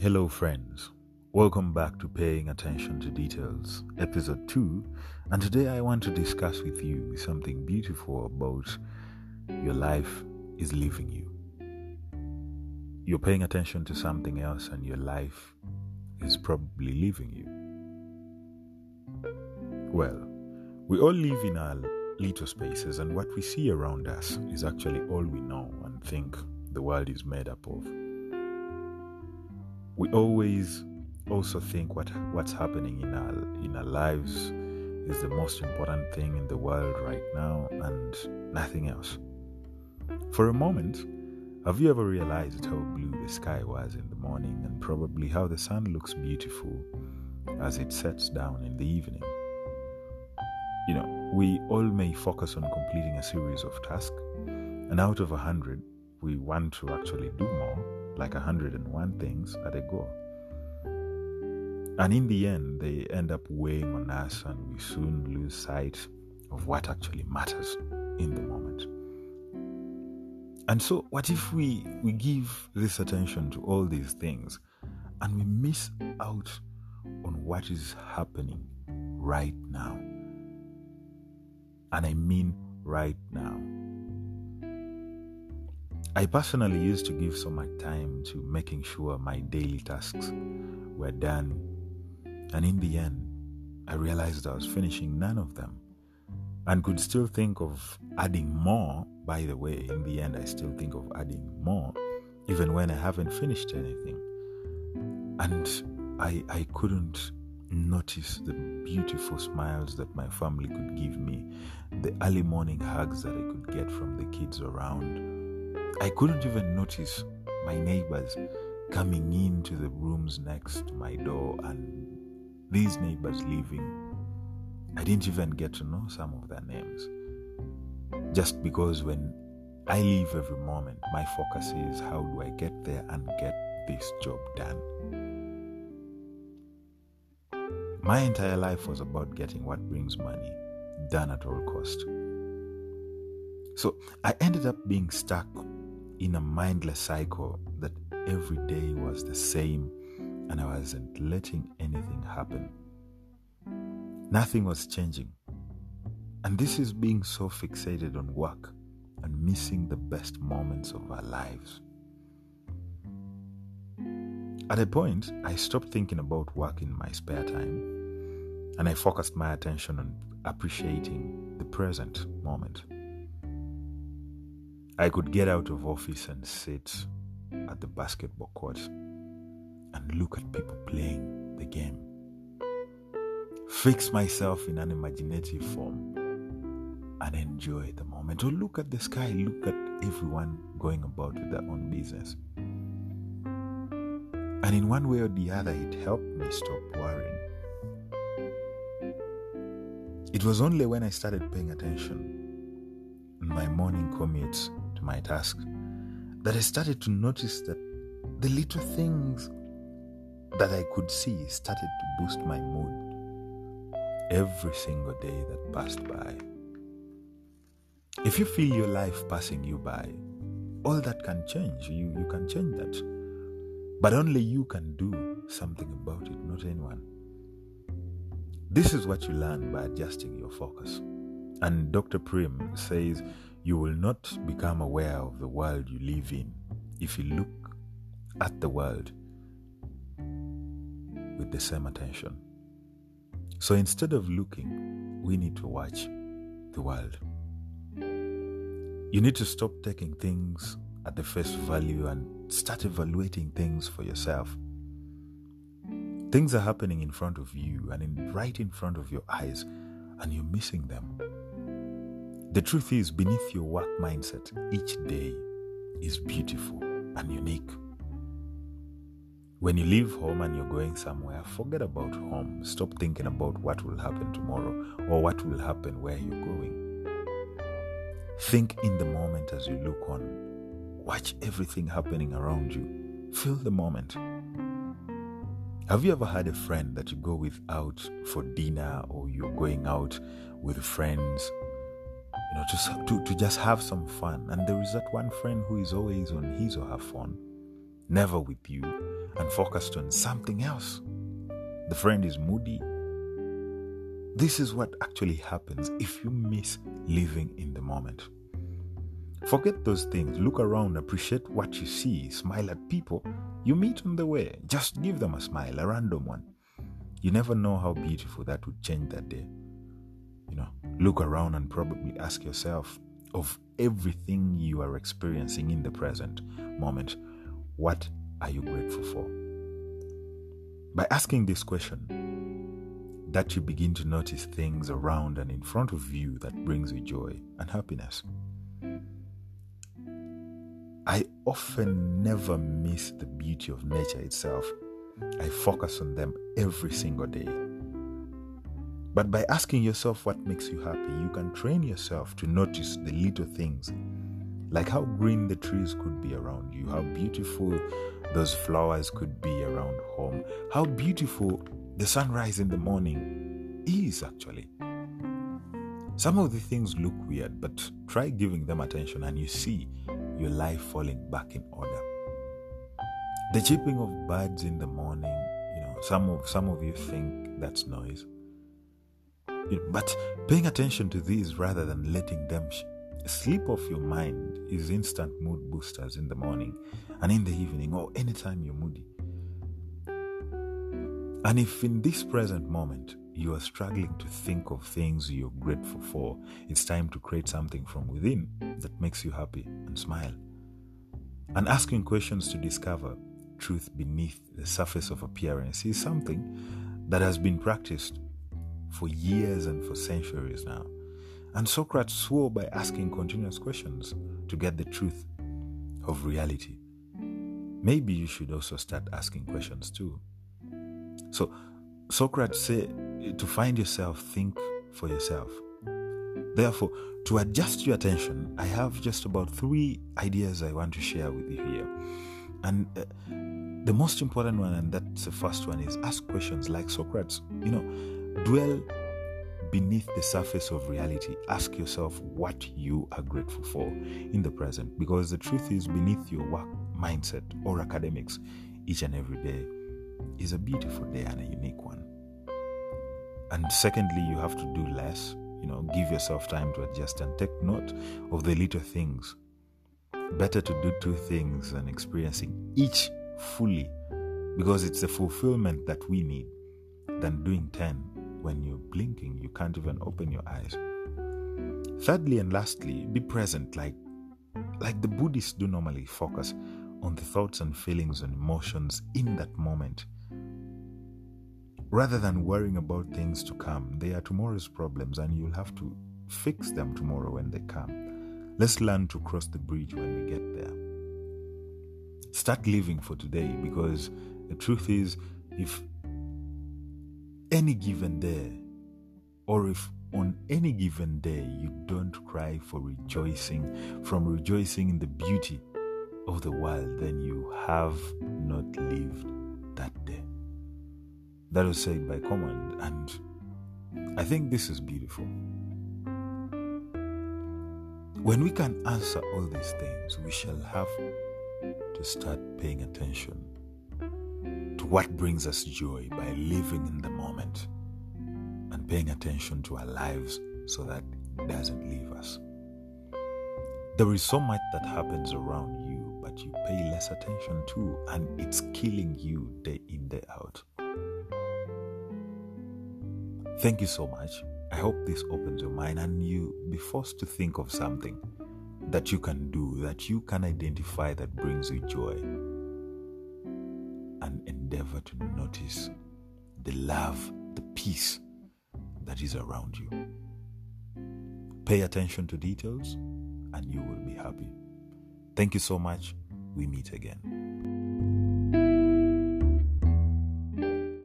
Hello, friends. Welcome back to Paying Attention to Details, episode 2. And today I want to discuss with you something beautiful about your life is leaving you. You're paying attention to something else, and your life is probably leaving you. Well, we all live in our little spaces, and what we see around us is actually all we know and think the world is made up of. We always also think what what's happening in our in our lives is the most important thing in the world right now and nothing else. For a moment, have you ever realized how blue the sky was in the morning and probably how the sun looks beautiful as it sets down in the evening? You know, we all may focus on completing a series of tasks, and out of a hundred, we want to actually do more, like a hundred and one things at a go. And in the end, they end up weighing on us, and we soon lose sight of what actually matters in the moment. And so, what if we, we give this attention to all these things and we miss out on what is happening right now? And I mean right now. I personally used to give so much time to making sure my daily tasks were done and in the end, I realized I was finishing none of them and could still think of adding more. By the way, in the end, I still think of adding more, even when I haven't finished anything. And I, I couldn't notice the beautiful smiles that my family could give me, the early morning hugs that I could get from the kids around. I couldn't even notice my neighbors coming into the rooms next to my door and these neighbors leaving. I didn't even get to know some of their names. Just because when I leave every moment, my focus is how do I get there and get this job done. My entire life was about getting what brings money done at all cost. So I ended up being stuck in a mindless cycle that every day was the same and I wasn't letting anything happen. Nothing was changing. And this is being so fixated on work and missing the best moments of our lives. At a point, I stopped thinking about work in my spare time and I focused my attention on appreciating the present moment. I could get out of office and sit at the basketball court and look at people playing the game. Fix myself in an imaginative form and enjoy the moment. Or look at the sky, look at everyone going about with their own business. And in one way or the other, it helped me stop worrying. It was only when I started paying attention in my morning commutes to my tasks that I started to notice that the little things that I could see started to boost my mood every single day that passed by. If you feel your life passing you by, all that can change. You, you can change that. But only you can do something about it, not anyone. This is what you learn by adjusting your focus. And Dr. Prim says you will not become aware of the world you live in if you look at the world with the same attention. So instead of looking, we need to watch the world. You need to stop taking things at the face value and start evaluating things for yourself. Things are happening in front of you and in, right in front of your eyes, and you're missing them. The truth is, beneath your work mindset, each day is beautiful and unique. When you leave home and you're going somewhere, forget about home. Stop thinking about what will happen tomorrow or what will happen where you're going. Think in the moment as you look on. Watch everything happening around you. Feel the moment. Have you ever had a friend that you go with out for dinner or you're going out with friends, you know, to, to, to just have some fun? And there is that one friend who is always on his or her phone never with you, and focused on something else. The friend is moody. This is what actually happens if you miss living in the moment. Forget those things. Look around, appreciate what you see, smile at people you meet on the way. Just give them a smile, a random one. You never know how beautiful that would change that day. Look around and probably ask yourself of everything you are experiencing in the present moment, what are you grateful for? By asking this question, that you begin to notice things around and in front of you that brings you joy and happiness. I often never miss the beauty of nature itself. I focus on them every single day. But by asking yourself what makes you happy, you can train yourself to notice the little things, like how green the trees could be around you, how beautiful those flowers could be around home, how beautiful the sunrise in the morning is actually. Some of the things look weird, but try giving them attention and you see your life falling back in order. The chirping of birds in the morning, you know, some of some of you think that's noise. But paying attention to these rather than letting them sh- sleep off your mind is instant mood boosters in the morning and in the evening or anytime you're moody. And if in this present moment you are struggling to think of things you're grateful for, it's time to create something from within that makes you happy and smile. And asking questions to discover truth beneath the surface of appearance is something that has been practiced for years and for centuries now. And Socrates swore by asking continuous questions to get the truth of reality. Maybe you should also start asking questions too. So, Socrates said to find yourself, think for yourself. Therefore, to adjust your attention, I have just about three ideas I want to share with you here. And uh, the most important one, and that's the first one, is ask questions like Socrates. You know, dwell beneath the surface of reality. Ask yourself what you are grateful for in the present, because the truth is beneath your work mindset or academics each and every day is a beautiful day and a unique one. And secondly, you have to do less. You know, give yourself time to adjust and take note of the little things. Better to do two things than experiencing each fully because it's the fulfillment that we need than doing 10 when you're blinking, you can't even open your eyes. Thirdly and lastly, be present like like the Buddhists do normally focus on the thoughts and feelings and emotions in that moment rather than worrying about things to come. They are tomorrow's problems and you'll have to fix them tomorrow when they come. Let's learn to cross the bridge when we get there. Start living for today because the truth is, if any given day, or if on any given day you don't cry for rejoicing, from rejoicing in the beauty of the world, then you have not lived that day. That was said by Command, and I think this is beautiful. When we can answer all these things, we shall have to start paying attention what brings us joy by living in the moment and paying attention to our lives so that it doesn't leave us. There is so much that happens around you, but you pay less attention to, and it's killing you day in, day out. Thank you so much. I hope this opens your mind and you be forced to think of something that you can do, that you can identify that brings you joy, endeavor to notice the love, the peace that is around you. Pay attention to details and you will be happy. Thank you so much. We meet again.